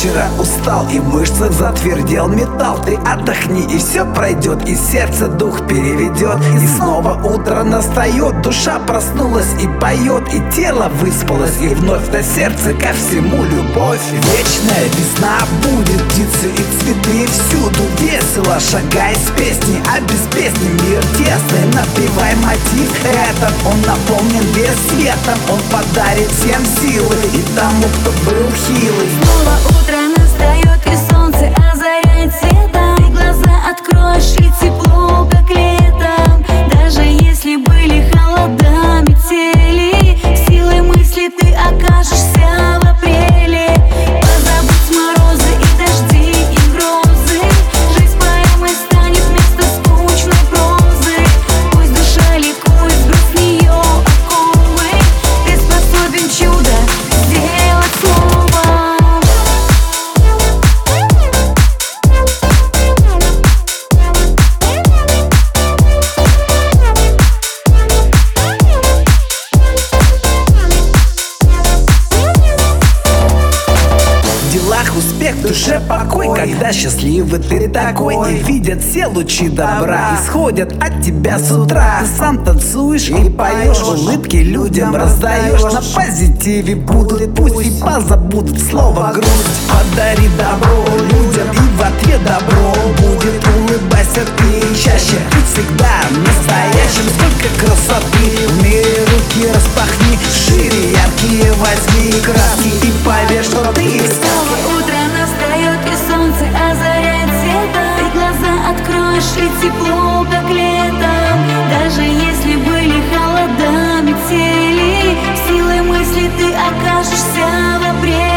Вчера устал и в мышцах затвердел металл. Ты отдохни и все пройдет И сердце дух переведет И снова утро настает Душа проснулась и поет И тело выспалось. И вновь на сердце ко всему любовь. Вечная весна будет Птицы и цветы. Всюду Весело шагай с песней А тесный Напевай мотив этот Он наполнен весь светом Он подарит всем силы И тому, кто был хилый. Снова утро успех, в душе покой Когда счастливый ты такой. И видят все лучи добра Исходят от тебя с утра. Ты сам танцуешь и поешь. Улыбки людям раздаешь. На позитиве будут пусть И позабудут слово грусть Подари добро людям И в ответ добро будет ведь тепло, как летом Даже если были холода, метели Силой мысли ты окажешься в апреле